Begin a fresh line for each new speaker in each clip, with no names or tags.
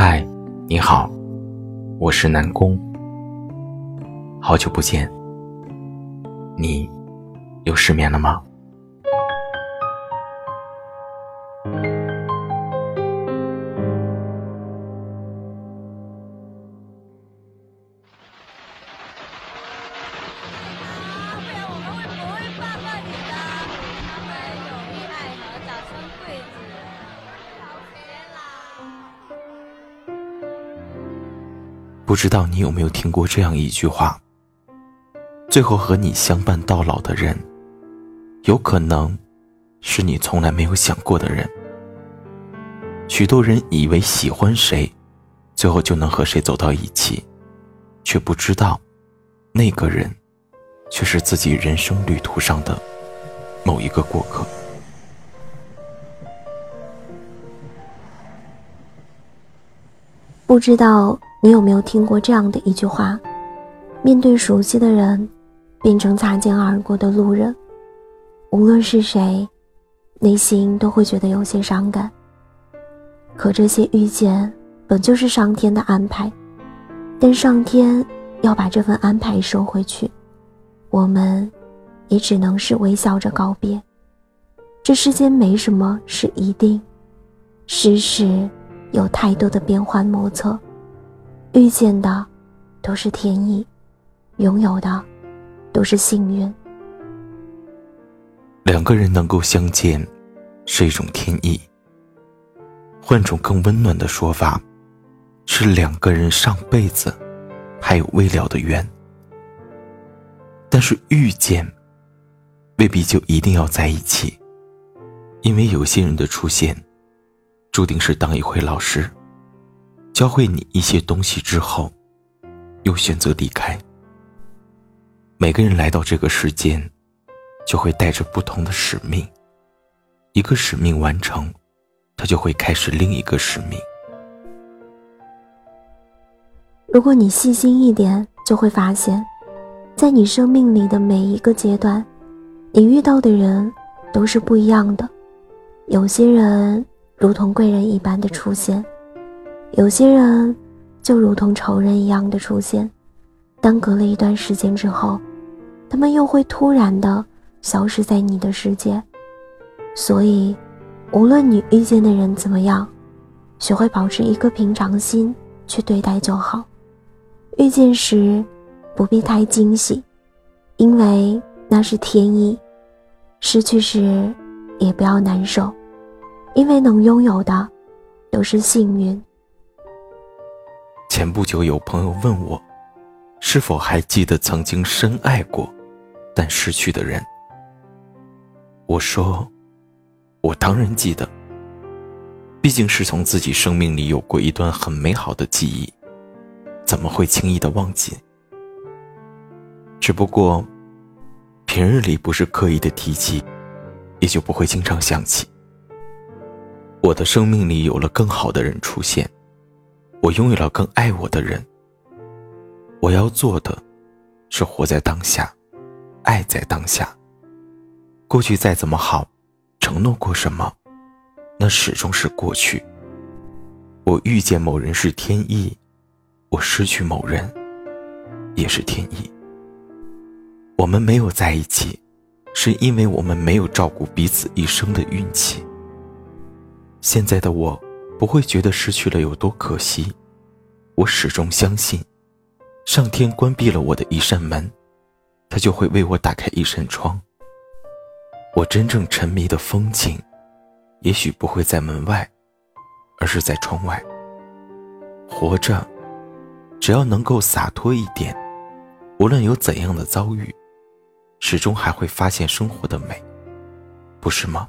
嗨，你好，我是南宫。好久不见，你又失眠了吗？不知道你有没有听过这样一句话：最后和你相伴到老的人，有可能是你从来没有想过的人。许多人以为喜欢谁，最后就能和谁走到一起，却不知道，那个人，却是自己人生旅途上的某一个过客。
不知道。你有没有听过这样的一句话？面对熟悉的人，变成擦肩而过的路人，无论是谁，内心都会觉得有些伤感。可这些遇见本就是上天的安排，但上天要把这份安排收回去，我们也只能是微笑着告别。这世间没什么是一定，世事有太多的变幻莫测。遇见的都是天意，拥有的都是幸运。
两个人能够相见，是一种天意。换种更温暖的说法，是两个人上辈子还有未了的缘。但是遇见，未必就一定要在一起，因为有些人的出现，注定是当一回老师。教会你一些东西之后，又选择离开。每个人来到这个世间，就会带着不同的使命。一个使命完成，他就会开始另一个使命。
如果你细心一点，就会发现，在你生命里的每一个阶段，你遇到的人都是不一样的。有些人如同贵人一般的出现。有些人就如同仇人一样的出现，但隔了一段时间之后，他们又会突然的消失在你的世界。所以，无论你遇见的人怎么样，学会保持一颗平常心去对待就好。遇见时不必太惊喜，因为那是天意；失去时也不要难受，因为能拥有的都是幸运。
前不久有朋友问我，是否还记得曾经深爱过，但失去的人。我说，我当然记得。毕竟是从自己生命里有过一段很美好的记忆，怎么会轻易的忘记？只不过，平日里不是刻意的提起，也就不会经常想起。我的生命里有了更好的人出现。我拥有了更爱我的人。我要做的，是活在当下，爱在当下。过去再怎么好，承诺过什么，那始终是过去。我遇见某人是天意，我失去某人，也是天意。我们没有在一起，是因为我们没有照顾彼此一生的运气。现在的我。不会觉得失去了有多可惜，我始终相信，上天关闭了我的一扇门，他就会为我打开一扇窗。我真正沉迷的风景，也许不会在门外，而是在窗外。活着，只要能够洒脱一点，无论有怎样的遭遇，始终还会发现生活的美，不是吗？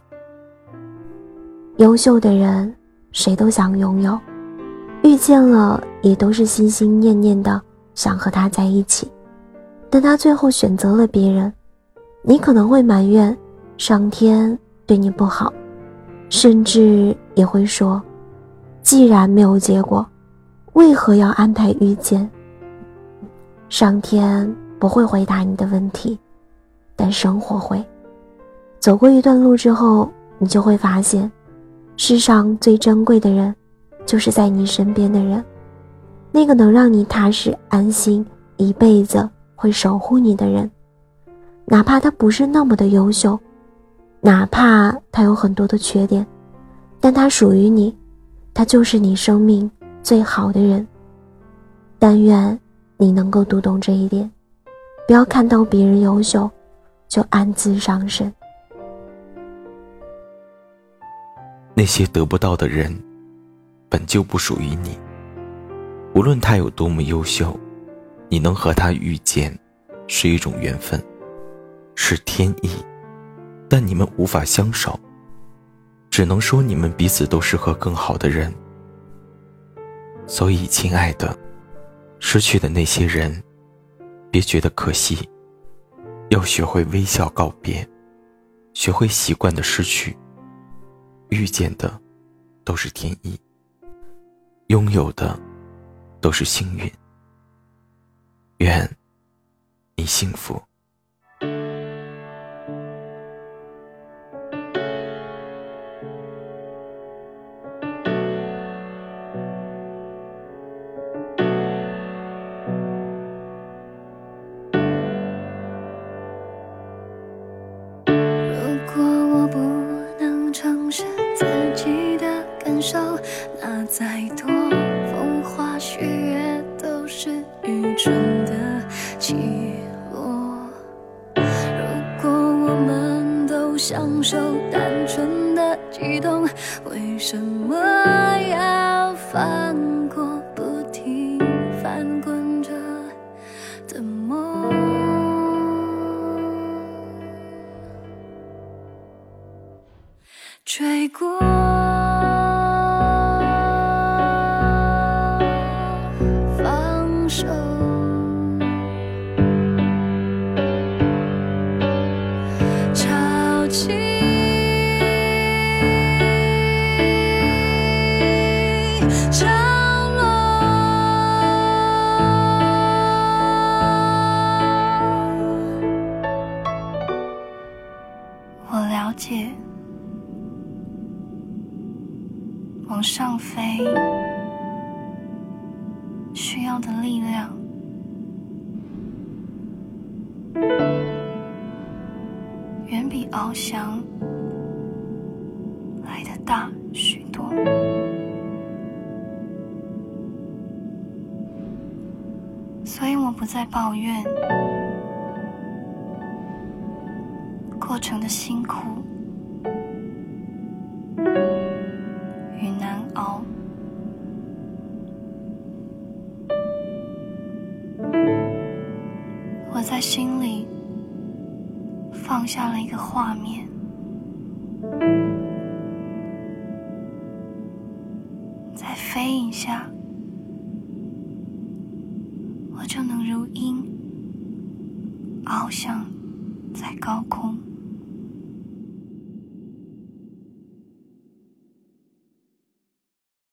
优秀的人。谁都想拥有，遇见了也都是心心念念的想和他在一起，但他最后选择了别人，你可能会埋怨上天对你不好，甚至也会说，既然没有结果，为何要安排遇见？上天不会回答你的问题，但生活会。走过一段路之后，你就会发现。世上最珍贵的人，就是在你身边的人，那个能让你踏实安心、一辈子会守护你的人，哪怕他不是那么的优秀，哪怕他有很多的缺点，但他属于你，他就是你生命最好的人。但愿你能够读懂这一点，不要看到别人优秀，就暗自伤神。
那些得不到的人，本就不属于你。无论他有多么优秀，你能和他遇见，是一种缘分，是天意。但你们无法相守，只能说你们彼此都适合更好的人。所以，亲爱的，失去的那些人，别觉得可惜，要学会微笑告别，学会习惯的失去。遇见的都是天意，拥有的都是幸运。愿你幸福。
如果我不享受单纯的激动，为什么要放过不停翻滚着的梦？吹过。往上飞，需要的力量远比翱翔来的大许多，所以我不再抱怨过程的辛苦。我在心里放下了一个画面，再飞一下，我就能如鹰翱翔在高空。